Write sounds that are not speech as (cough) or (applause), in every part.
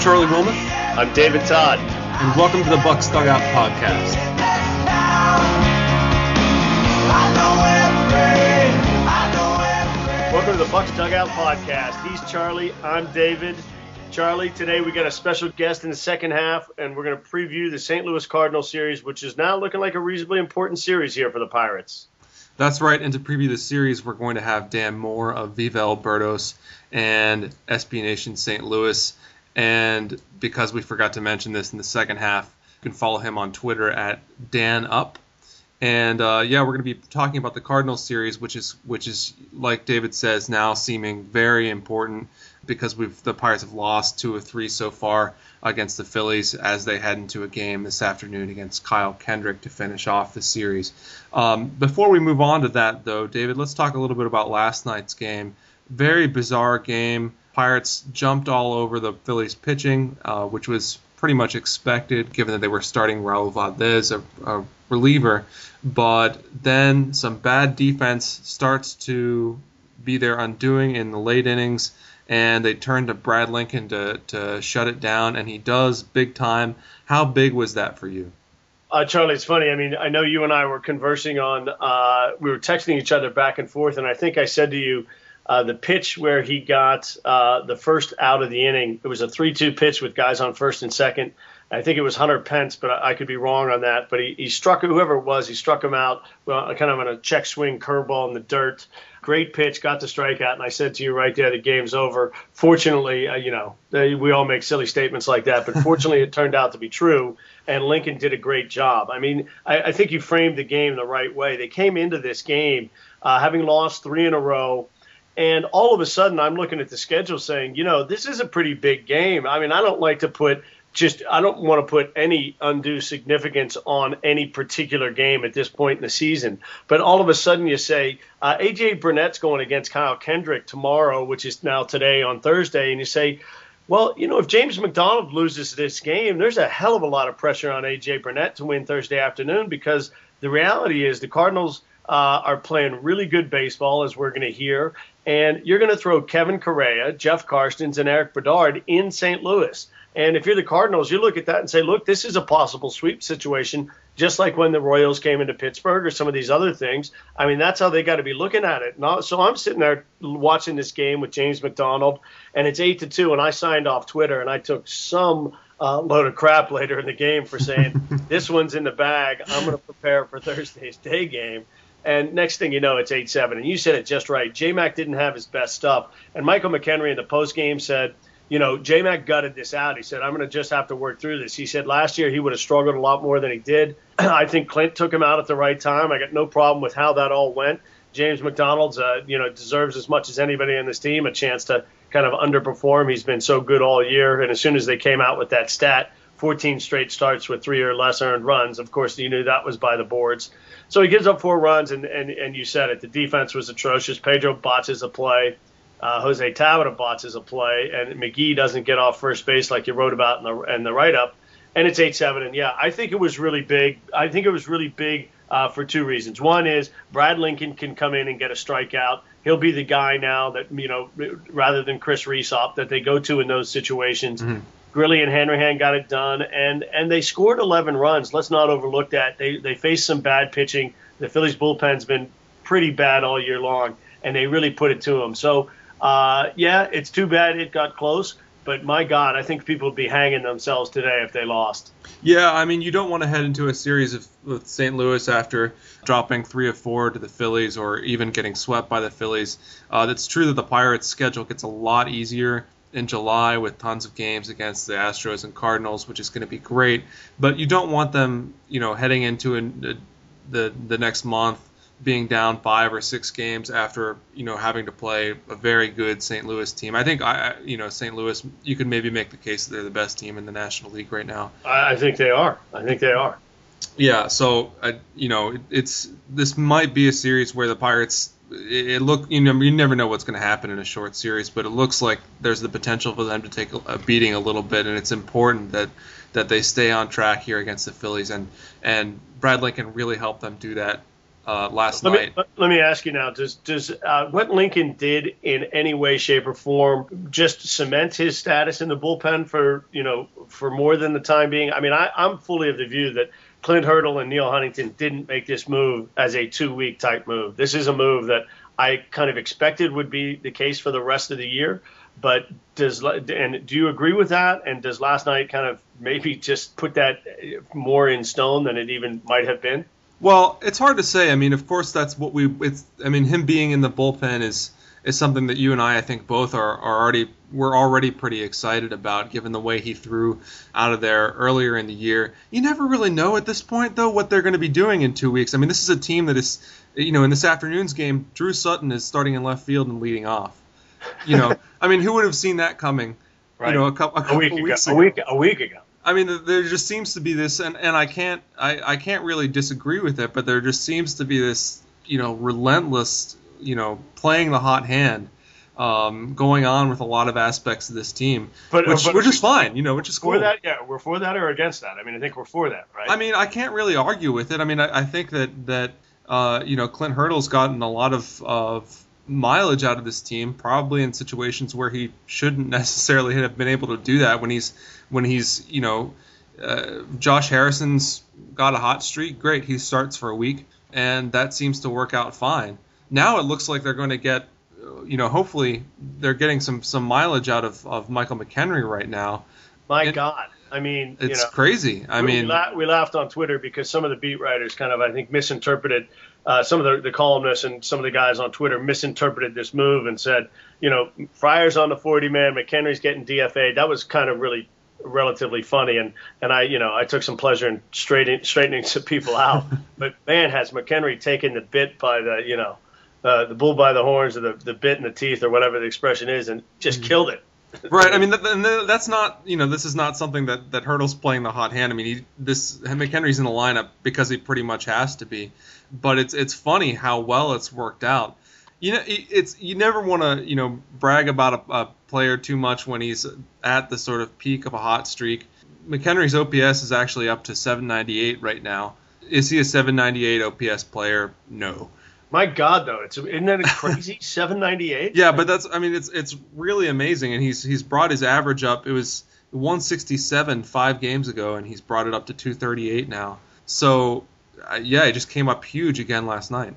I'm Charlie Wilmoth, I'm David Todd. and welcome to the Bucs Dugout Podcast. Welcome to the Bucs Dugout Podcast. He's Charlie. I'm David. Charlie, today we got a special guest in the second half, and we're going to preview the St. Louis Cardinal series, which is now looking like a reasonably important series here for the Pirates. That's right, and to preview the series, we're going to have Dan Moore of Viva El Birdos and SB Nation St. Louis. And because we forgot to mention this in the second half, you can follow him on Twitter at Dan Up. And uh, yeah, we're going to be talking about the Cardinals series, which is which is like David says now seeming very important because we've the Pirates have lost two or three so far against the Phillies as they head into a game this afternoon against Kyle Kendrick to finish off the series. Um, before we move on to that, though, David, let's talk a little bit about last night's game. Very bizarre game. Pirates jumped all over the Phillies pitching, uh, which was pretty much expected given that they were starting Raul Valdes, a, a reliever. But then some bad defense starts to be their undoing in the late innings, and they turn to Brad Lincoln to, to shut it down, and he does big time. How big was that for you? Uh, Charlie, it's funny. I mean, I know you and I were conversing on, uh, we were texting each other back and forth, and I think I said to you, uh, the pitch where he got uh, the first out of the inning, it was a 3 2 pitch with guys on first and second. I think it was Hunter Pence, but I, I could be wrong on that. But he, he struck whoever it was, he struck him out well, kind of on a check swing curveball in the dirt. Great pitch, got the strikeout, and I said to you right there, the game's over. Fortunately, uh, you know, we all make silly statements like that, but fortunately, it turned out to be true, and Lincoln did a great job. I mean, I, I think you framed the game the right way. They came into this game uh, having lost three in a row. And all of a sudden, I'm looking at the schedule saying, you know, this is a pretty big game. I mean, I don't like to put just I don't want to put any undue significance on any particular game at this point in the season. But all of a sudden, you say uh, AJ Burnett's going against Kyle Kendrick tomorrow, which is now today on Thursday, and you say, well, you know, if James McDonald loses this game, there's a hell of a lot of pressure on AJ Burnett to win Thursday afternoon because the reality is the Cardinals. Uh, are playing really good baseball, as we're going to hear, and you're going to throw Kevin Correia, Jeff Karstens, and Erik Bedard in St. Louis. And if you're the Cardinals, you look at that and say, look, this is a possible sweep situation, just like when the Royals came into Pittsburgh or some of these other things. I mean, that's how they got to be looking at it. So I'm sitting there watching this game with James McDonald, and it's eight to two, and I signed off Twitter, and I took some uh, load of crap later in the game for saying (laughs) this one's in the bag. I'm going to prepare for Thursday's day game. And next thing you know, it's 8 7. And you said it just right. J Mac didn't have his best stuff. And Michael McKenry in the post game said, you know, J Mac gutted this out. He said, I'm going to just have to work through this. He said last year he would have struggled a lot more than he did. (clears throat) I think Clint took him out at the right time. I got no problem with how that all went. James McDonald's, uh, you know, deserves as much as anybody on this team a chance to kind of underperform. He's been so good all year. And as soon as they came out with that stat, 14 straight starts with three or less earned runs, of course, you knew that was by the boards. So he gives up four runs, and, and, and you said it. The defense was atrocious. Pedro botches a play. Uh, Jose Tabata botches a play, and McGehee doesn't get off first base like you wrote about in the in the write up, and it's eight seven. And yeah, I think it was really big. I think it was really big uh, for two reasons. One is Brad Lincoln can come in and get a strikeout. He'll be the guy now that you know, rather than Chris Resop, that they go to in those situations. Mm-hmm. Grilli and Hanrahan got it done, and and they scored 11 runs. Let's not overlook that. They they faced some bad pitching. The Phillies bullpen's been pretty bad all year long, and they really put it to them. So uh, yeah, it's too bad it got close, but my God, I think people would be hanging themselves today if they lost. Yeah, I mean, you don't want to head into a series of, with St. Louis after dropping three or four to the Phillies or even getting swept by the Phillies. Uh, it's true that the Pirates' schedule gets a lot easier in July with tons of games against the Astros and Cardinals, which is going to be great. But you don't want them, you know, heading into a, a, the the next month being down five or six games after you know having to play a very good St. Louis team. I think I you know St. Louis you could maybe make the case that they're the best team in the National League right now. I think they are. I think they are. Yeah, so I, you know it, it's this might be a series where the Pirates it, look you know you never know what's going to happen in a short series, but it looks like there's the potential for them to take a, a beating a little bit, and it's important that that they stay on track here against the Phillies and and Brad Lincoln really helped them do that uh, last let night. Me, let me ask you now: Does does uh, what Lincoln did in any way, shape, or form just cement his status in the bullpen for you know for more than the time being? I mean, I, I'm fully of the view that Clint Hurdle and Neal Huntington didn't make this move as a two week type move. This is a move that I kind of expected would be the case for the rest of the year. But does and do you agree with that? And does last night kind of maybe just put that more in stone than it even might have been? Well, it's hard to say. I mean, of course, that's what we. It's. I mean, him being in the bullpen is is something that you and I, I think, both are, are already we're already pretty excited about, given the way he threw out of there earlier in the year. You never really know at this point, though, what they're going to be doing in two weeks. I mean, this is a team that is, you know, in this afternoon's game, Drew Sutton is starting in left field and leading off. You know, (laughs) I mean, who would have seen that coming? Right. You know, a couple, a couple a week weeks ago, ago. A week, a week ago. I mean, there just seems to be this, and, and I can't I, I can't really disagree with it, but there just seems to be this, you know, relentless, you know, playing the hot hand, um, going on with a lot of aspects of this team, But- which but- which is fine, you know, which is cool. For that, yeah, we're for that or against that. I mean, I think we're for that, right? I mean, I can't really argue with it. I mean, I, I think that that uh, you know Clint Hurdle's gotten a lot of of mileage out of this team, probably in situations where he shouldn't necessarily have been able to do that. When he's when he's you know uh, Josh Harrison's got a hot streak, great, he starts for a week, and that seems to work out fine. Now it looks like they're going to get. You know, hopefully they're getting some some mileage out of, of Michael McKenry right now. My it- God, I mean, you It's know, crazy. I we, mean, la- we laughed on Twitter because some of the beat writers kind of, I think, misinterpreted. Uh, some of the, the columnists and some of the guys on Twitter misinterpreted this move and said, you know, Fryer's on the 40 man, McKenry's getting DFA. That was kind of really relatively funny, and and I, you know, I took some pleasure in straightening straightening some people out. (laughs) but man, has McKenry taken the bit by the, you know, uh, the bull by the horns or the the bit in the teeth or whatever the expression is, and just killed it. (laughs) Right. I mean, that's not you know this is not something that that Hurdle's playing the hot hand. I mean, he, this McKenry's in the lineup because he pretty much has to be. But it's it's funny how well it's worked out. You know, it- it's you never want to you know brag about a, a player too much when he's at the sort of peak of a hot streak. McKenry's OPS is actually up to 798 right now. Is he a 798 OPS player? No. My God, though, it's isn't that (laughs) crazy? 798. Yeah, but that's I mean it's it's really amazing, and he's he's brought his average up. It was 167 five games ago, and he's brought it up to 238 now. So uh, yeah, he just came up huge again last night.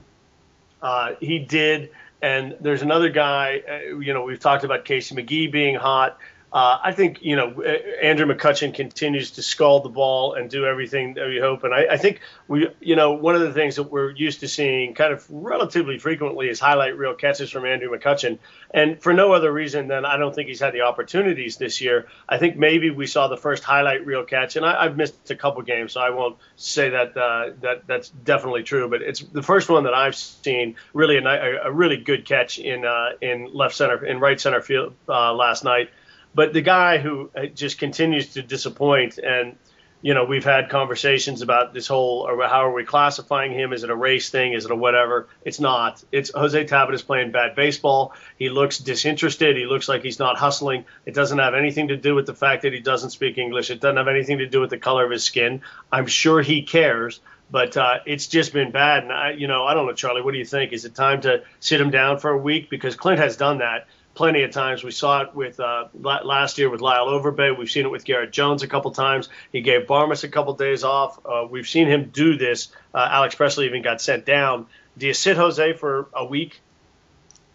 Uh, he did. And there's another guy, uh, you know, we've talked about Casey McGehee being hot. Uh, I think, you know, uh, Andrew McCutchen continues to scald the ball and do everything that we hope. And I, I think we, you know, one of the things that we're used to seeing kind of relatively frequently is highlight reel catches from Andrew McCutchen. And for no other reason than I don't think he's had the opportunities this year. I think maybe we saw the first highlight reel catch, and I, I've missed a couple games, so I won't say that uh, that that's definitely true. But it's the first one that I've seen really a, a really good catch in uh, in left center in right center field uh, last night. But the guy who uh, just continues to disappoint, and you know, we've had conversations about this whole, or how are we classifying him? Is it a race thing? Is it a whatever? It's not. It's Jose Tabata is playing bad baseball. He looks disinterested. He looks like he's not hustling. It doesn't have anything to do with the fact that he doesn't speak English. It doesn't have anything to do with the color of his skin. I'm sure he cares, but uh, it's just been bad. And I, you know, I don't know, Charlie. What do you think? Is it time to sit him down for a week? Because Clint has done that plenty of times. We saw it with uh, last year with Lyle Overbay. We've seen it with Garrett Jones a couple times. He gave Barmes a couple days off. Uh, we've seen him do this. Uh, Alex Presley even got sent down. Do you sit Jose for a week?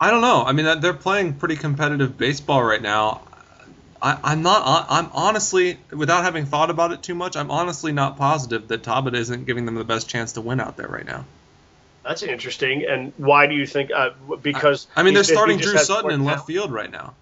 I don't know. I mean, they're playing pretty competitive baseball right now. I, I'm not. I'm honestly, without having thought about it too much, I'm honestly not positive that Tabata isn't giving them the best chance to win out there right now. That's interesting. And why do you think? Uh, because I mean, they're starting Drew Sutton in left field right now.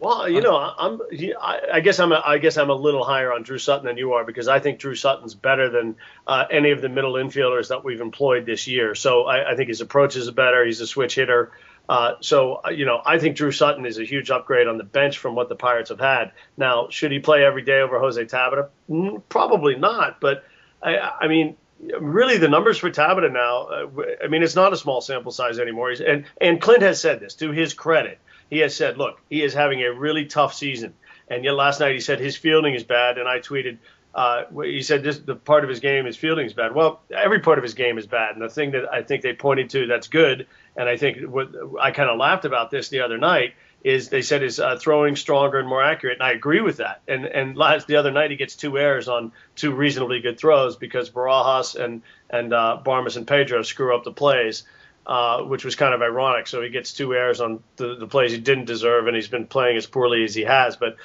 Well, you know, I'm. I I guess I'm. A, I guess I'm a little higher on Drew Sutton than you are because I think Drew Sutton's better than uh, any of the middle infielders that we've employed this year. So I, I think his approach is better. He's a switch hitter. Uh, so uh, you know, I think Drew Sutton is a huge upgrade on the bench from what the Pirates have had. Now, should he play every day over Jose Tabata? Mm, Probably not. But I, I mean, really, the numbers for Tabata now. Uh, I mean, it's not a small sample size anymore. He's, and and Clint has said this to his credit. He has said, look, he is having a really tough season. And yet last night he said his fielding is bad, and I tweeted, uh, he said this the part of his game his fielding is bad. Well, every part of his game is bad, and the thing that I think they pointed to that's good, and I think what I kind of laughed about this the other night is they said is uh, throwing stronger and more accurate, and I agree with that. And and last the other night he gets two errors on two reasonably good throws because Barajas and and uh, Barmes and Pedro screw up the plays. Uh, which was kind of ironic. So he gets two errors on the, the plays he didn't deserve, and he's been playing as poorly as he has. But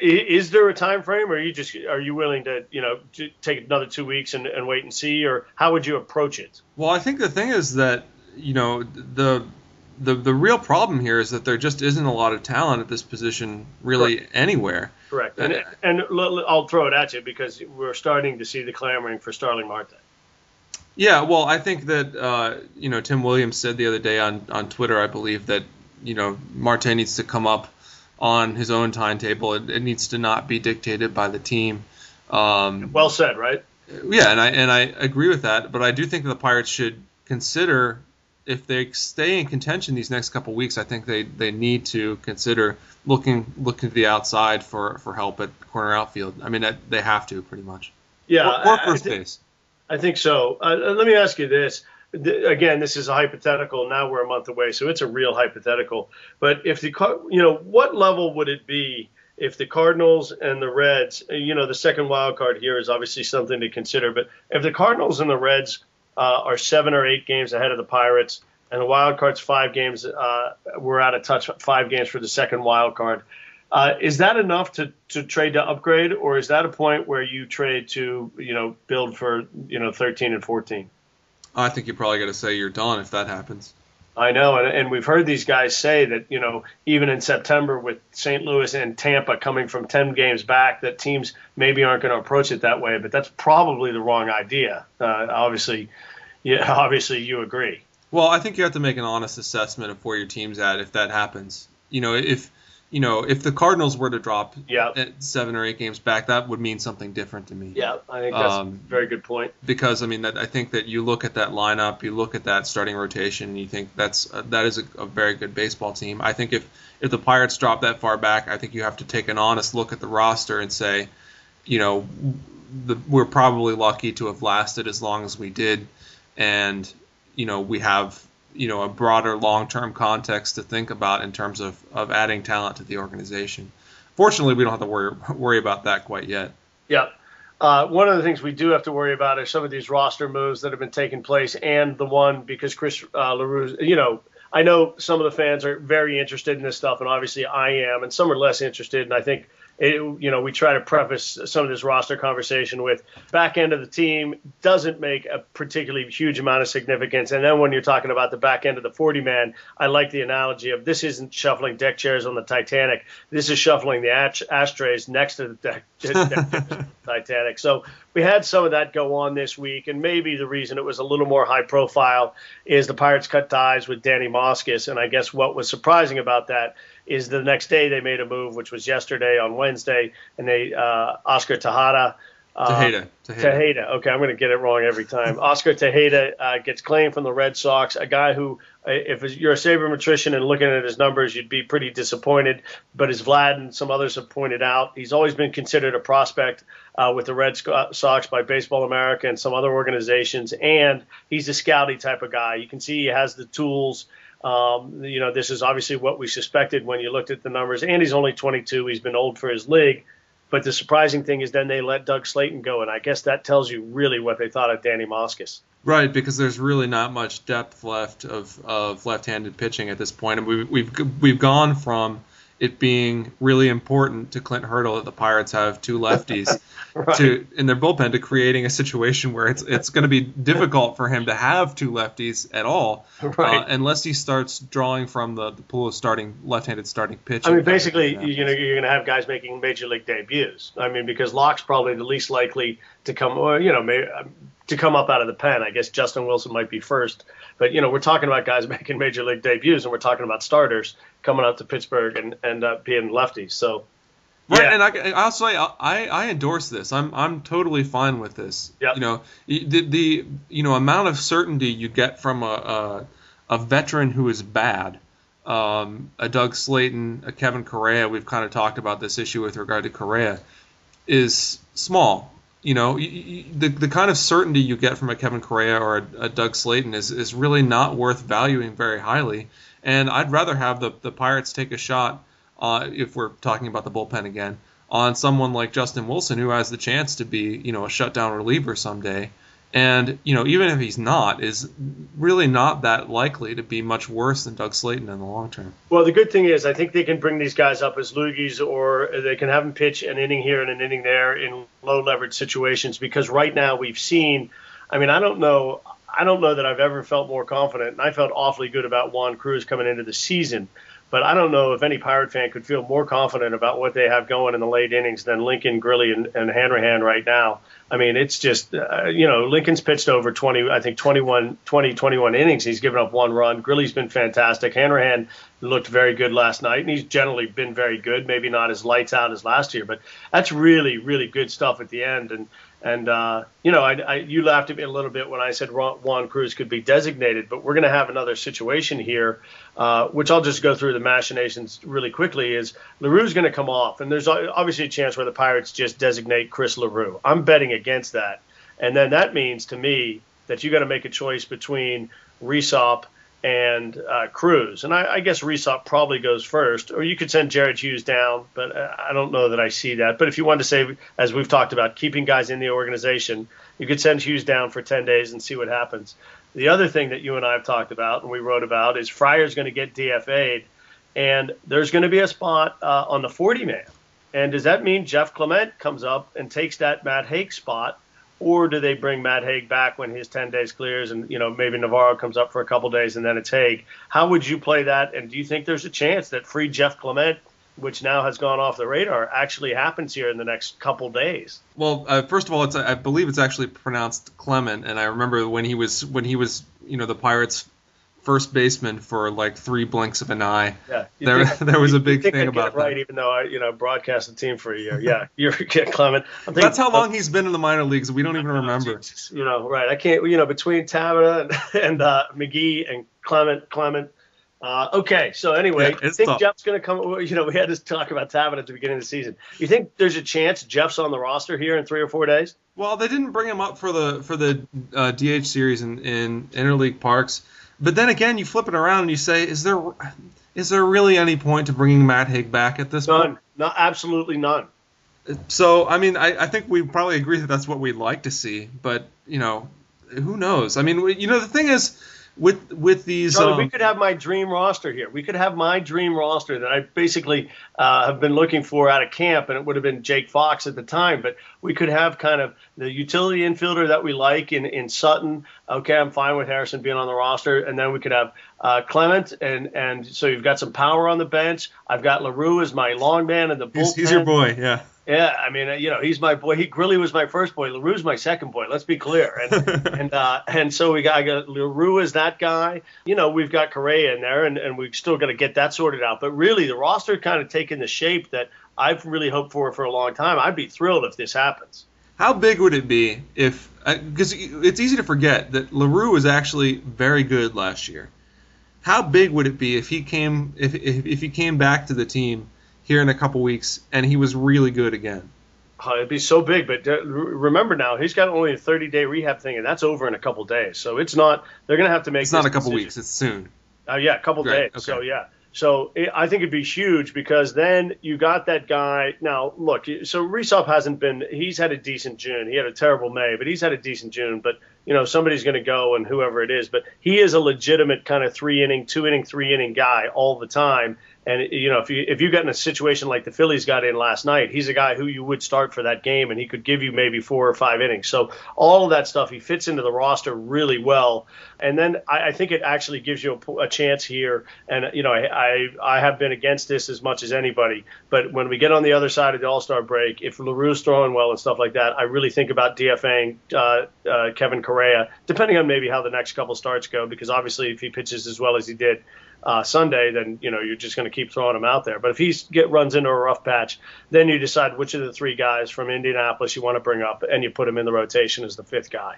is there a time frame, or are you just are you willing to you know to take another two weeks and, and wait and see, or how would you approach it? Well, I think the thing is that you know the the the real problem here is that there just isn't a lot of talent at this position really Correct. anywhere. Correct. And, and, and I'll throw it at you because we're starting to see the clamoring for Starling Marte. Yeah, well, I think that uh, you know Tim Williams said the other day on on Twitter, I believe that you know Marte needs to come up on his own timetable. It, it needs to not be dictated by the team. Um, well said, right? Yeah, and I and I agree with that. But I do think that the Pirates should consider if they stay in contention these next couple weeks. I think they, they need to consider looking looking to the outside for, for help at corner outfield. I mean, they have to pretty much. Yeah, or, or first I th- base. I think so. Uh, let me ask you this: again, this is a hypothetical. Now we're a month away, so it's a real hypothetical. But if the you know what level would it be if the Cardinals and the Reds, you know, the second wild card here is obviously something to consider. But if the Cardinals and the Reds uh, are seven or eight games ahead of the Pirates, and the wild card's five games, uh, we're out of touch five games for the second wild card. Uh, is that enough to, to trade to upgrade, or is that a point where you trade to you know build for you know 13 and 14? I think you probably got to say you're done if that happens. I know, and, and we've heard these guys say that you know even in September with St. Louis and Tampa coming from ten games back, that teams maybe aren't going to approach it that way. But that's probably the wrong idea. Uh, obviously, yeah, (laughs) obviously you agree. Well, I think you have to make an honest assessment of where your team's at if that happens. You know, if you know, if the Cardinals were to drop seven or eight games back, that would mean something different to me. Yeah, I think that's um, a very good point. Because I mean, that, I think that you look at that lineup, you look at that starting rotation, and you think that's uh, that is a, a, very good baseball team. I think if if the Pirates drop that far back, I think you have to take an honest look at the roster and say, you know, the, we're probably lucky to have lasted as long as we did, and you know, we have you know a broader long-term context to think about in terms of, of adding talent to the organization. Fortunately, we don't have to worry worry about that quite yet. Yeah. Uh, one of the things we do have to worry about is some of these roster moves that have been taking place, and the one because Chris uh, Leroux, you know, I know some of the fans are very interested in this stuff, and obviously I am, and some are less interested. And I think it, you know, we try to preface some of this roster conversation with back end of the team doesn't make a particularly huge amount of significance. And then when you're talking about the back end of the 40 man, I like the analogy of this isn't shuffling deck chairs on the Titanic. This is shuffling the ash- ashtrays next to the deck, (laughs) deck Titanic. So we had some of that go on this week, and maybe the reason it was a little more high profile is the Pirates cut ties with Danny Moskos. And I guess what was surprising about that is the next day they made a move, which was yesterday on Wednesday, and they uh, Oscar Tejada. Uh, Tejeda. Tejeda. Tejeda. Okay, I'm going to get it wrong every time. (laughs) Oscar Tejeda uh, gets claimed from the Red Sox, a guy who, uh, if you're a sabermetrician and looking at his numbers, you'd be pretty disappointed. But as Vlad and some others have pointed out, he's always been considered a prospect uh, with the Red Sox by Baseball America and some other organizations. And he's a scouty type of guy. You can see he has the tools um, you know, this is obviously what we suspected when you looked at the numbers. And he's only 22. He's been old for his league. But the surprising thing is then they let Doug Slaten go, and I guess that tells you really what they thought of Danny Moskos. Right, because there's really not much depth left of, of left-handed pitching at this point, and we've we've we've gone from it being really important to Clint Hurdle that the Pirates have two lefties (laughs) right. to in their bullpen to creating a situation where it's it's going to be difficult for him to have two lefties at all right. uh, unless he starts drawing from the, the pool of starting left-handed starting pitch. I mean, basically, you know, you're going to have guys making major league debuts. I mean, because Locke's probably the least likely to come, or you know, maybe, to come up out of the pen. I guess Justin Wilson might be first, but you know we're talking about guys (laughs) making major league debuts, and we're talking about starters coming out to Pittsburgh and and uh, being lefties. So. Right, yeah. and I, I'll say I, I endorse this. I'm I'm totally fine with this. Yep. You know the, the you know amount of certainty you get from a a, a veteran who is bad, um, a Doug Slaten, a Kevin Correia. We've kind of talked about this issue with regard to Correia, is small you know, the the kind of certainty you get from a Kevin Correia or a, a, Doug Slaten is is really not worth valuing very highly. And I'd rather have the the Pirates take a shot, uh, if we're talking about the bullpen again, on someone like Justin Wilson who has the chance to be, you know, a shutdown reliever someday and you know, even if he's not, is really not that likely to be much worse than Doug Slaten in the long term. Well, the good thing is, I think they can bring these guys up as loogies, or they can have them pitch an inning here and an inning there in low leverage situations. Because right now we've seen, I mean, I don't know, I don't know that I've ever felt more confident, and I felt awfully good about Juan Cruz coming into the season. But I don't know if any Pirate fan could feel more confident about what they have going in the late innings than Lincoln, Grilli, and, and Hanrahan right now. I mean, it's just, uh, you know, Lincoln's pitched over 20, I think 21, 20, 21 innings. He's given up one run. Grilli's been fantastic. Hanrahan looked very good last night, and he's generally been very good. Maybe not as lights out as last year, but that's really, really good stuff at the end. And and uh, you know, I, I, you laughed at me a little bit when I said Juan Cruz could be designated, but we're going to have another situation here, uh, which I'll just go through the machinations really quickly. Is Leroux's going to come off, and there's obviously a chance where the Pirates just designate Chris Leroux. I'm betting against that, and then that means to me that you got to make a choice between Resop and uh, Cruz. And I, I guess Resop probably goes first, or you could send Jared Hughes down, but uh, I don't know that I see that. But if you wanted to say, as we've talked about, keeping guys in the organization, you could send Hughes down for 10 days and see what happens. The other thing that you and I have talked about and we wrote about is Fryer's going to get DFA'd, and there's going to be a spot uh, on the 40 man. And does that mean Jeff Clement comes up and takes that Matt Hague spot? Or do they bring Matt Hague back when his 10 days clears and you know maybe Navarro comes up for a couple days and then it's Hague? How would you play that? And do you think there's a chance that free Jeff Clement, which now has gone off the radar, actually happens here in the next couple days? Well, uh, first of all, I believe it's actually pronounced Clement, and I remember when he was when he was you know the Pirates first baseman for like three blinks of an eye. Yeah, there think, (laughs) there was a big thing about right, even though I you know broadcast the team for a year. Yeah, (laughs) you're Clement. Thinking, That's how long he's been in the minor leagues. We don't even remember. (laughs) You know, right? I can't. You know, between Tabata and, and uh, McGehee and Clement, Clement. Uh, okay, so anyway, yeah, I think tough. Jeff's going to come. You know, we had to talk about Tabata at the beginning of the season. You think there's a chance Jeff's on the roster here in three or four days? Well, they didn't bring him up for the for the uh, DH series in, in interleague parks. But then again, you flip it around and you say, is there is there really any point to bringing Matt Hague back at this none. point? None. absolutely none. So, I mean, I, I think we probably agree that that's what we'd like to see. But, you know, who knows? I mean, you know, the thing is, with with these. Um, we could have my dream roster here. We could have my dream roster that I basically uh, have been looking for out of camp, and it would have been Jake Fox at the time. But we could have kind of the utility infielder that we like in, in Sutton. Okay, I'm fine with Harrison being on the roster, and then we could have uh, Clement, and and so you've got some power on the bench. I've got Leroux as my long man in the bullpen. He's, he's your boy, yeah. Yeah, I mean, you know, he's my boy. He Grilli was my first boy. Leroux's my second boy. Let's be clear. And (laughs) and uh, and so we got, I got Leroux is that guy. You know, we've got Correia in there, and, and we've still got to get that sorted out. But really, the roster kind of taken the shape that I've really hoped for for a long time. I'd be thrilled if this happens. How big would it be if? Because uh, it's easy to forget that Leroux was actually very good last year. How big would it be if he came if if, if he came back to the team? here in a couple weeks, and he was really good again. Uh, it'd be so big, but remember now, he's got only a 30 day rehab thing, and that's over in a couple days. So it's not. They're going to have to make. It's not a couple decision. weeks. It's soon. Uh, yeah, a couple days. Okay. So yeah. So it, I think it'd be huge because then you got that guy. Now look, so Resop hasn't been. He's had a decent June. He had a terrible May, but he's had a decent June. But you know somebody's going to go and whoever it is. But he is a legitimate kind of three inning, two inning, three inning guy all the time. And you know, if you if you get in a situation like the Phillies got in last night, he's a guy who you would start for that game, and he could give you maybe four or five innings. So all of that stuff, he fits into the roster really well. And then I, I think it actually gives you a, a, chance here. And you know, I, I I have been against this as much as anybody, but when we get on the other side of the All Star break, if Leroux's throwing well and stuff like that, I really think about DFAing uh, uh, Kevin Correia, depending on maybe how the next couple starts go, because obviously if he pitches as well as he did uh, Sunday, then you know you're just going to keep throwing him out there. But if he get runs into a rough patch, then you decide which of the three guys from Indianapolis you want to bring up, and you put him in the rotation as the fifth guy.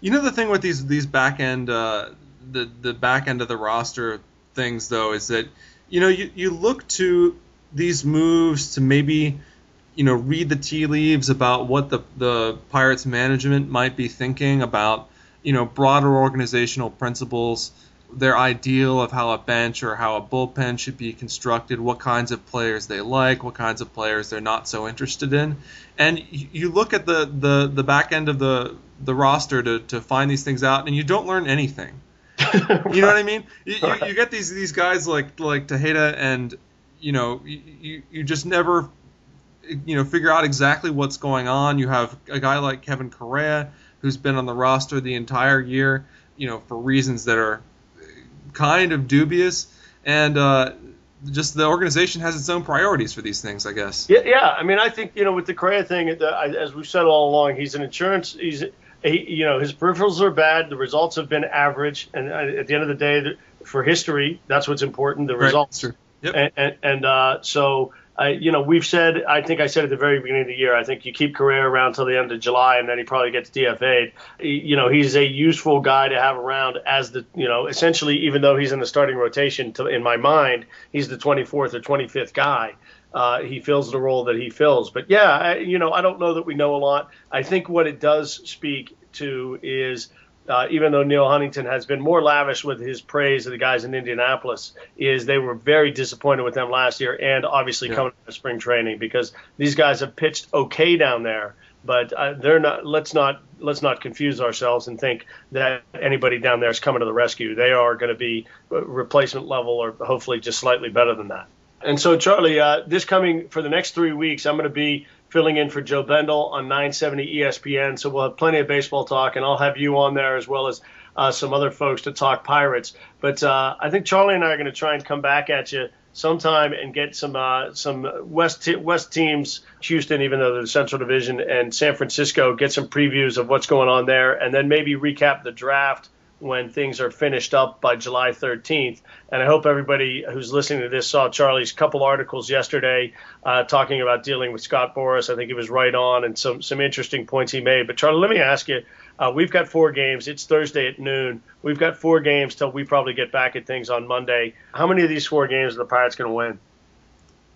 You know the thing with these these back end uh, the the back end of the roster things though is that you know you, you look to these moves to maybe you know, read the tea leaves about what the the Pirates management might be thinking about, you know, broader organizational principles, their ideal of how a bench or how a bullpen should be constructed, what kinds of players they like, what kinds of players they're not so interested in, and you look at the the the back end of the the roster to to find these things out, and you don't learn anything. (laughs) You know what I mean? You, you, you, get these these guys like like Tejeda, and you know you you just never you know figure out exactly what's going on. You have a guy like Kevin Correia who's been on the roster the entire year, you know, for reasons that are kind of dubious, and uh, just the organization has its own priorities for these things, I guess. Yeah, yeah. I mean, I think you know with the Correia thing, as we've said all along, he's an insurance. He's he, you know his peripherals are bad. The results have been average, and at the end of the day, for history, that's what's important. The results. Right. Yep. And, and, and uh, so I, you know, we've said, I think I said at the very beginning of the year, I think you keep Correia around till the end of July and then he probably gets DFA'd. You know, he's a useful guy to have around as the, you know, essentially, even though he's in the starting rotation, to, in my mind, he's the 24th or 25th guy. Uh, he fills the role that he fills. But yeah, I, you know, I don't know that we know a lot. I think what it does speak to is uh, even though Neal Huntington has been more lavish with his praise of the guys in Indianapolis, is they were very disappointed with them last year and obviously yeah. coming to spring training because these guys have pitched okay down there, but uh, they're not. Let's not let's not confuse ourselves and think that anybody down there is coming to the rescue. They are going to be replacement level or hopefully just slightly better than that. And so, Charlie, uh, this coming for the next three weeks, I'm going to be filling in for Joe Bendel on 970 ESPN. So we'll have plenty of baseball talk, and I'll have you on there as well as uh, some other folks to talk Pirates. But uh, I think Charlie and I are going to try and come back at you sometime and get some uh, some West West teams, Houston, even though they're the Central Division, and San Francisco, get some previews of what's going on there, and then maybe recap the draft when things are finished up by July 13th. And I hope everybody who's listening to this saw Charlie's couple articles yesterday uh, talking about dealing with Scott Boras. I think he was right on and some, some interesting points he made. But Charlie, let me ask you. Uh, we've got four games. It's Thursday at noon. We've got four games till we probably get back at things on Monday. How many of these four games are the Pirates going to win?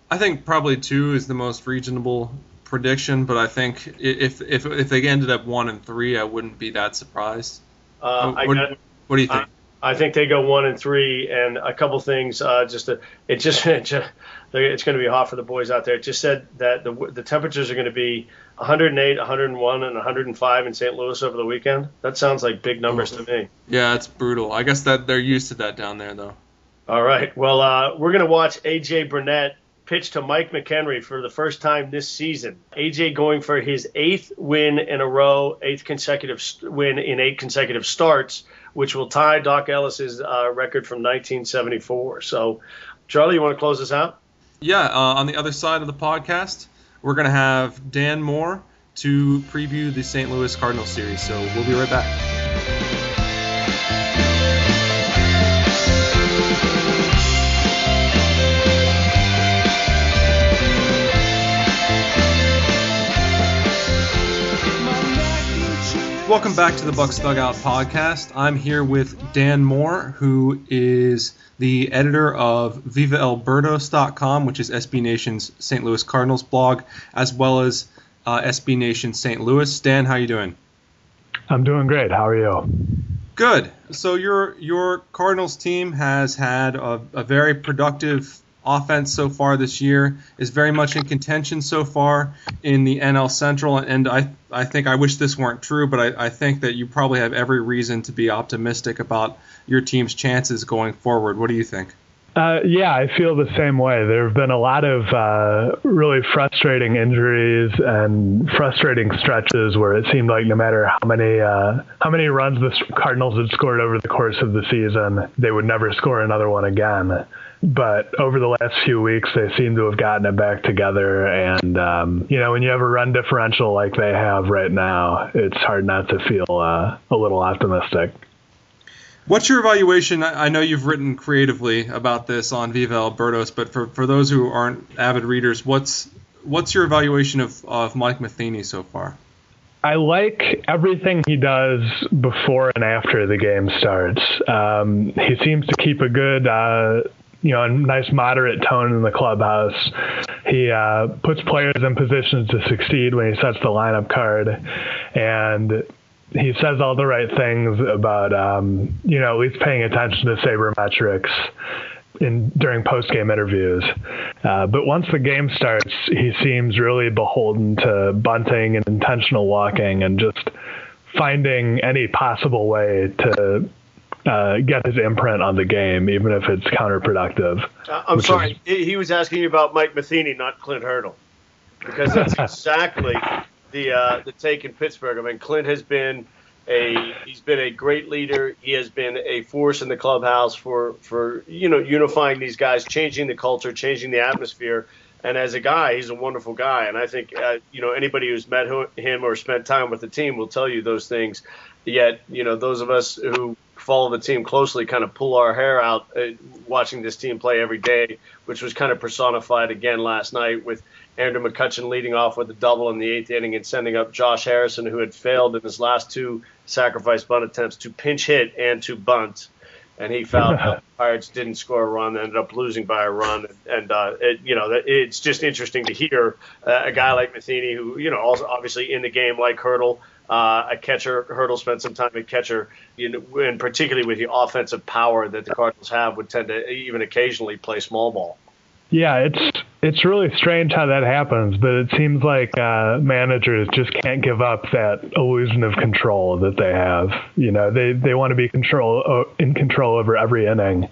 I think probably two is the most reasonable prediction, but I think if if if they ended up one and three, I wouldn't be that surprised. Uh, what, got, what, do you think? I, I, think they go one and three, and a couple things. Uh, just to, it just, (laughs) it just it's going to be hot for the boys out there. It just said that the the temperatures are going to be 108, 101, and 105 in St. Louis over the weekend. That sounds like big numbers to me. Yeah, it's brutal. I guess that they're used to that down there, though. All right. Well, uh, we're going to watch AJ Burnett pitch to Mike McKenry for the first time this season. AJ going for his eighth win in a row, eighth consecutive win in eight consecutive starts, which will tie Dock Ellis's uh, record from 1974. So, Charlie, you want to close this out? Yeah. Uh, on the other side of the podcast, we're going to have Dan Moore to preview the St. Louis Cardinals series. So we'll be right back. Welcome back to the Bucs Dugout podcast. I'm here with Dan Moore, who is the editor of VivaElBirdos.com, which is SB Nation's St. Louis Cardinals blog, as well as uh, SB Nation St. Louis. Dan, how are you doing? I'm doing great. How are you? Good. So your your Cardinals team has had a, a very productive offense so far this year is very much in contention so far in the NL Central, and I I think I wish this weren't true, but I, I think that you probably have every reason to be optimistic about your team's chances going forward. What do you think? Uh, yeah, I feel the same way. There have been a lot of uh, really frustrating injuries and frustrating stretches where it seemed like no matter how many uh, how many runs the Cardinals had scored over the course of the season, they would never score another one again but over the last few weeks they seem to have gotten it back together. And um, you know when you have a run differential like they have right now it's hard not to feel uh, a little optimistic. What's your evaluation? I know you've written creatively about this on Viva El Birdos, but for, for those who aren't avid readers what's what's your evaluation of, of mike matheny so far? I like everything he does before and after the game starts. Um, he seems to keep a good uh, you know a nice moderate tone in the clubhouse. He uh, puts players in positions to succeed when he sets the lineup card, and he says all the right things about um, you know at least paying attention to sabermetrics in during post game interviews. Uh, but once the game starts, he seems really beholden to bunting and intentional walking and just finding any possible way to uh, get his imprint on the game, even if it's counterproductive. Uh, I'm sorry, is, he was asking you about Mike Matheny, not Clint Hurdle, because that's (laughs) exactly the uh, the take in Pittsburgh. I mean, Clint has been a he's been a great leader. He has been a force in the clubhouse for for you know unifying these guys, changing the culture, changing the atmosphere. And as a guy, he's a wonderful guy. And I think uh, you know anybody who's met him or spent time with the team will tell you those things. Yet you know those of us who follow the team closely kind of pull our hair out uh, watching this team play every day, which was kind of personified again last night with Andrew McCutchen leading off with a double in the eighth inning and sending up Josh Harrison, who had failed in his last two sacrifice bunt attempts to pinch hit and to bunt. And he found the (laughs) Pirates didn't score a run, ended up losing by a run. And, uh, it, you know, it's just interesting to hear uh, a guy like Matheny, who, you know, also obviously in the game like Hurdle, uh, a catcher. Hurdle spent some time at catcher, you know, and particularly with the offensive power that the Cardinals have, would tend to even occasionally play small ball. Yeah, it's it's really strange how that happens, but it seems like uh, managers just can't give up that illusion of control that they have. You know, they they want to be control uh, in control over every inning,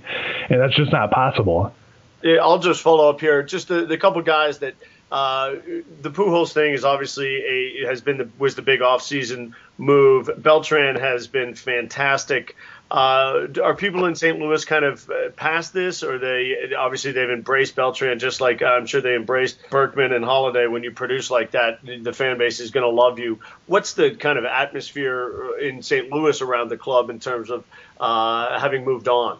and that's just not possible. Yeah, I'll just follow up here. Just the, the couple guys that uh, the Pujols thing is obviously a has been the was the big offseason move. Beltran has been fantastic. Uh, are people in St. Louis kind of uh, past this, or they obviously they've embraced Beltran just like uh, I'm sure they embraced Berkman and Holliday. When you produce like that, the fan base is going to love you. What's the kind of atmosphere in St. Louis around the club in terms of uh, having moved on?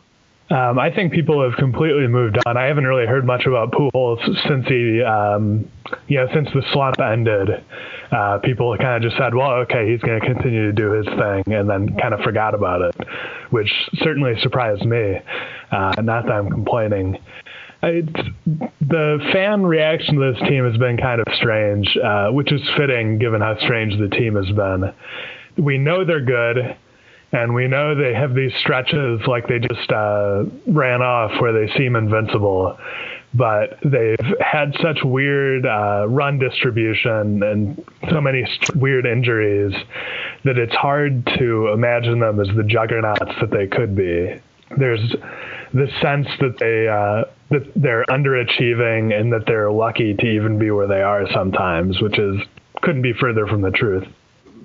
Um, I think people have completely moved on. I haven't really heard much about Pujols since he, um, you know, since the slump ended. Uh, people kind of just said, "Well, okay, he's going to continue to do his thing," and then kind of forgot about it, which certainly surprised me. Uh, not that I'm complaining. It's, the fan reaction to this team has been kind of strange, uh, which is fitting given how strange the team has been. We know they're good and we know they have these stretches like they just uh, ran off where they seem invincible. But they've had such weird uh, run distribution and so many st- weird injuries that it's hard to imagine them as the juggernauts that they could be. There's the sense that they uh, that they're underachieving and that they're lucky to even be where they are sometimes, which is couldn't be further from the truth.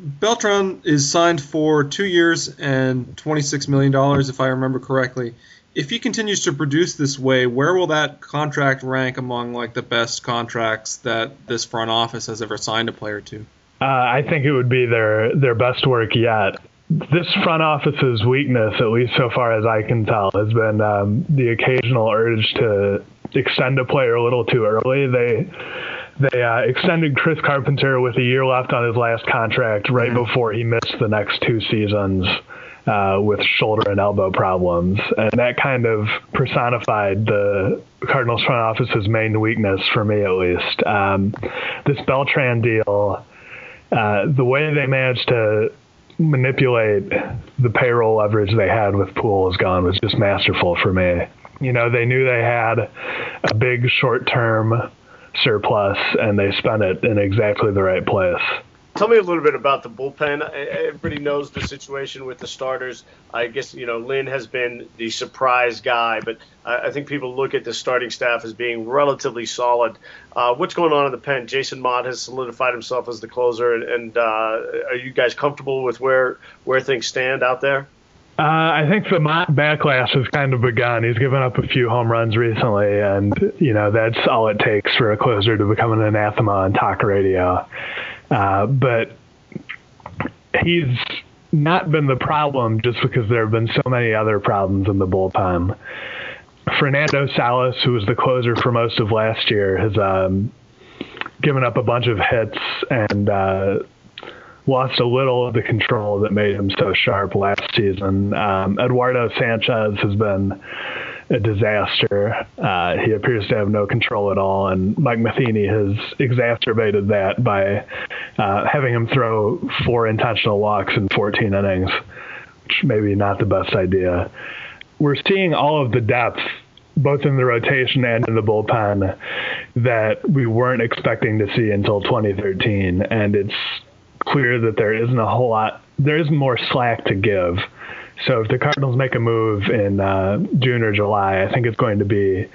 Beltran is signed for two years and $26 million, if I remember correctly. If he continues to produce this way, where will that contract rank among like the best contracts that this front office has ever signed a player to? Uh, I think it would be their their best work yet. This front office's weakness, at least so far as I can tell, has been um, the occasional urge to extend a player a little too early. They they uh, extended Chris Carpenter with a year left on his last contract right mm-hmm. before he missed the next two seasons uh, with shoulder and elbow problems. And that kind of personified the Cardinals front office's main weakness for me, at least. Um, this Beltran deal, uh, the way they managed to manipulate the payroll leverage they had with Pujols gone was just masterful for me. You know, they knew they had a big short term surplus and they spent it in exactly the right place. Tell me a little bit about the bullpen. Everybody knows the situation with the starters. I guess you know Lynn has been the surprise guy, but I think people look at the starting staff as being relatively solid. Uh, what's going on in the pen? Jason Motte has solidified himself as the closer, and uh, are you guys comfortable with where where things stand out there? Uh, I think the backlash has kind of begun. He's given up a few home runs recently, and you know that's all it takes for a closer to become an anathema on talk radio. Uh, but he's not been the problem just because there have been so many other problems in the bullpen. Fernando Salas, who was the closer for most of last year, has um, given up a bunch of hits and uh, lost a little of the control that made him so sharp last season. Um, Eduardo Sanchez has been a disaster. Uh, he appears to have no control at all, and Mike Matheny has exacerbated that by uh, having him throw four intentional walks in 14 innings, which maybe not the best idea. We're seeing all of the depth, both in the rotation and in the bullpen, that we weren't expecting to see until 2013, and it's clear that there isn't a whole lot, there isn't more slack to give so if the Cardinals make a move in uh, June or July, I think it's going to be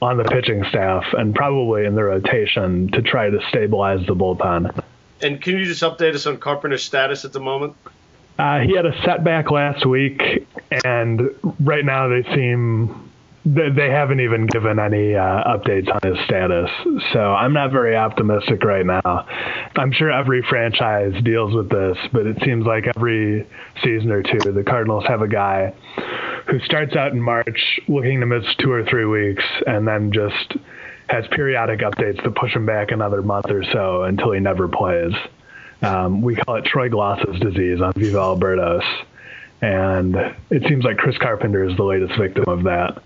on the pitching staff and probably in the rotation to try to stabilize the bullpen. And can you just update us on Carpenter's status at the moment? Uh, he had a setback last week, and right now they seem they haven't even given any uh, updates on his status. So I'm not very optimistic right now. I'm sure every franchise deals with this, but it seems like every season or two, the Cardinals have a guy who starts out in March looking to miss two or three weeks and then just has periodic updates to push him back another month or so until he never plays. Um, we call it Troy Glaus's disease on Viva El Birdos. And it seems like Chris Carpenter is the latest victim of that.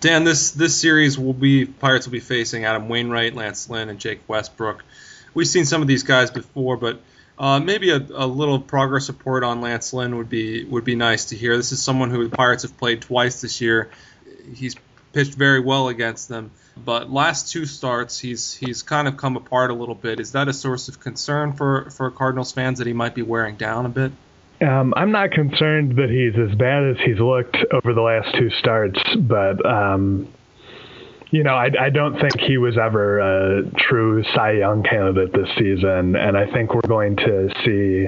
Dan, this this series will be Pirates will be facing Adam Wainwright, Lance Lynn, and Jake Westbrook. We've seen some of these guys before, but uh, maybe a, a, little progress report on Lance Lynn would be would be nice to hear. This is someone who the Pirates have played twice this year. He's pitched very well against them, but last two starts he's he's kind of come apart a little bit. Is that a source of concern for for Cardinals fans that he might be wearing down a bit? Um, I'm not concerned that he's as bad as he's looked over the last two starts, but um, you know, I, I, don't think he was ever a true Cy Young candidate this season, and I think we're going to see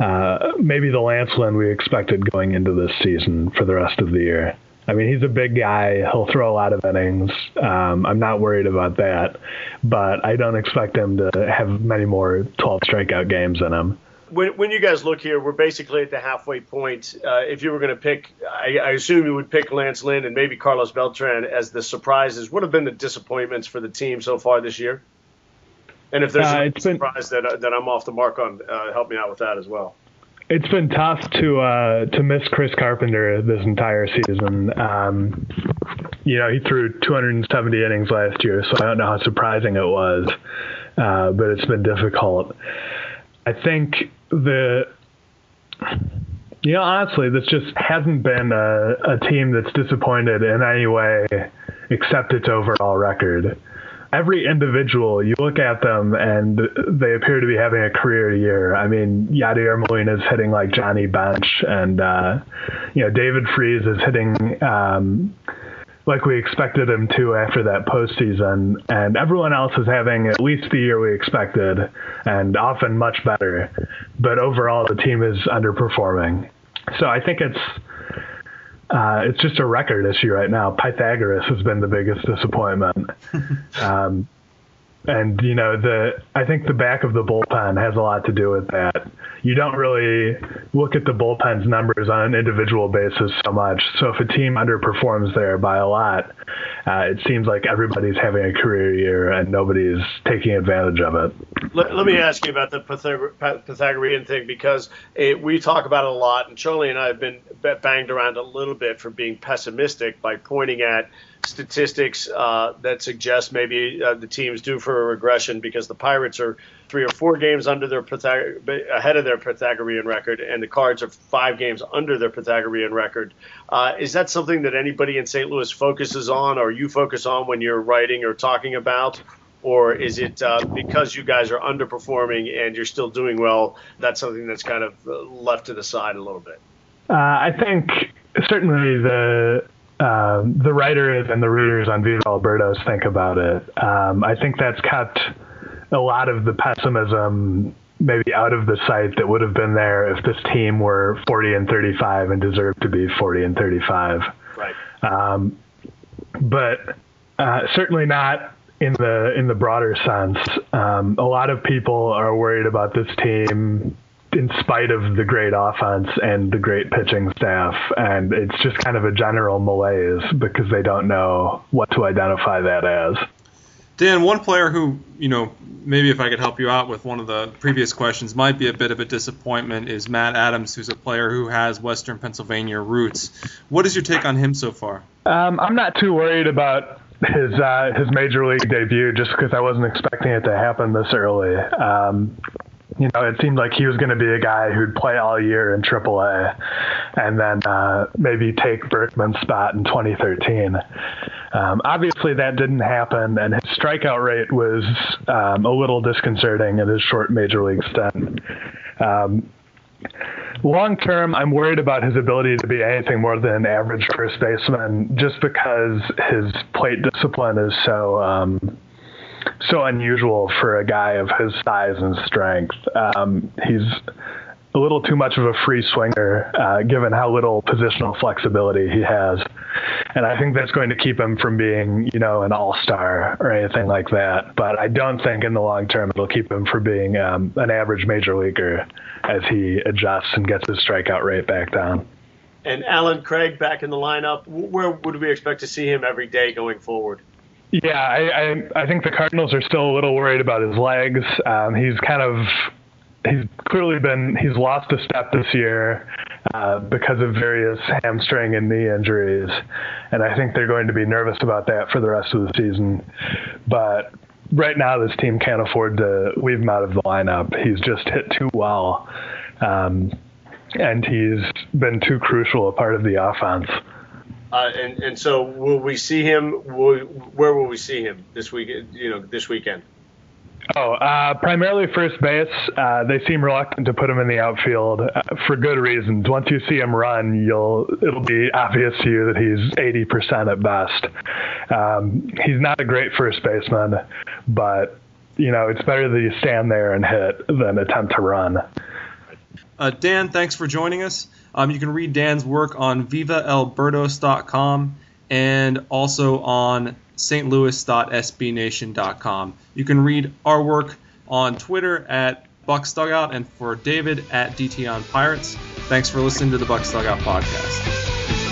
uh, maybe the Lance Lynn we expected going into this season for the rest of the year. I mean, he's a big guy. He'll throw a lot of innings. Um, I'm not worried about that, but I don't expect him to have many more 12 strikeout games in him when, when you guys look here, we're basically at the halfway point. Uh, if you were going to pick, I, I, assume you would pick Lance Lynn and maybe Carlos Beltran as the surprises. What have been the disappointments for the team so far this year? And if there's uh, a surprise been, that, that I'm off the mark on, uh, help me out with that as well. It's been tough to uh, to miss Chris Carpenter this entire season. Um, you know, he threw 270 innings last year, so I don't know how surprising it was, uh, but it's been difficult. I think the you know honestly this just hasn't been a, a team that's disappointed in any way except its overall record. Every individual you look at them and they appear to be having a career year. I mean yadier molina is hitting like johnny bench and uh, you know david freese is hitting um, like we expected him to after that postseason, and everyone else is having at least the year we expected, and often much better. But overall, the team is underperforming. So I think it's uh, it's just a record issue right now. Pythagoras has been the biggest disappointment. (laughs) um, and you know the I think the back of the bullpen has a lot to do with that. You don't really look at the bullpen's numbers on an individual basis so much. So if a team underperforms there by a lot, uh, it seems like everybody's having a career year and nobody's taking advantage of it. Let, let me ask you about the Pythag- Pythagorean thing because it, we talk about it a lot, and Charlie and I have been banged around a little bit for being pessimistic by pointing at statistics uh, that suggest maybe uh, the team's due for a regression because the Pirates are three or four games under their Pythag- ahead of their Pythagorean record, and the Cards are five games under their Pythagorean record. Uh, is that something that anybody in St. Louis focuses on, or you focus on when you're writing or talking about? Or is it uh, because you guys are underperforming and you're still doing well? That's something that's kind of uh, left to the side a little bit. Uh, I think certainly the uh, the writers and the readers on Viva El Birdos think about it. Um, I think that's kept a lot of the pessimism maybe out of the site that would have been there if this team were 40 and 35 and deserved to be 40 and 35. Right. Um, but uh, certainly not in the in the broader sense. Um, a lot of people are worried about this team in spite of the great offense and the great pitching staff. And it's just kind of a general malaise because they don't know what to identify that as. Dan, one player who, you know, maybe if I could help you out with one of the previous questions, might be a bit of a disappointment is Matt Adams, who's a player who has Western Pennsylvania roots. What is your take on him so far? Um, I'm not too worried about his uh, his major league debut just because I wasn't expecting it to happen this early. Um, you know, it seemed like he was going to be a guy who'd play all year in AAA and then uh, maybe take Berkman's spot in 2013. Um, obviously, that didn't happen, and his strikeout rate was um, a little disconcerting in his short major league stint. Um, long term, I'm worried about his ability to be anything more than an average first baseman, just because his plate discipline is so um, so unusual for a guy of his size and strength. Um, he's a little too much of a free swinger, uh, given how little positional flexibility he has. And I think that's going to keep him from being, you know, an all-star or anything like that. But I don't think in the long term it'll keep him from being um, an average major leaguer as he adjusts and gets his strikeout rate back down. And Allen Craig back in the lineup. Where would we expect to see him every day going forward? Yeah, I, I, I think the Cardinals are still a little worried about his legs. Um, he's kind of he's clearly been he's lost a step this year uh, because of various hamstring and knee injuries, and I think they're going to be nervous about that for the rest of the season. But right now, this team can't afford to leave him out of the lineup. He's just hit too well, um, and he's been too crucial a part of the offense. Uh, and and so will we see him? Will, where will we see him this week? You know, this weekend. Oh, uh, primarily first base. Uh, they seem reluctant to put him in the outfield uh, for good reasons. Once you see him run, you'll it'll be obvious to you that he's 80% at best. Um, he's not a great first baseman, but you know it's better that you stand there and hit than attempt to run. Uh, Dan, thanks for joining us. Um, you can read Dan's work on vivaelbirdos.com and also on stlouis.sbnation.com. You can read our work on Twitter at Bucs Dugout and for David at DT on Pirates. Thanks for listening to the Bucs Dugout podcast.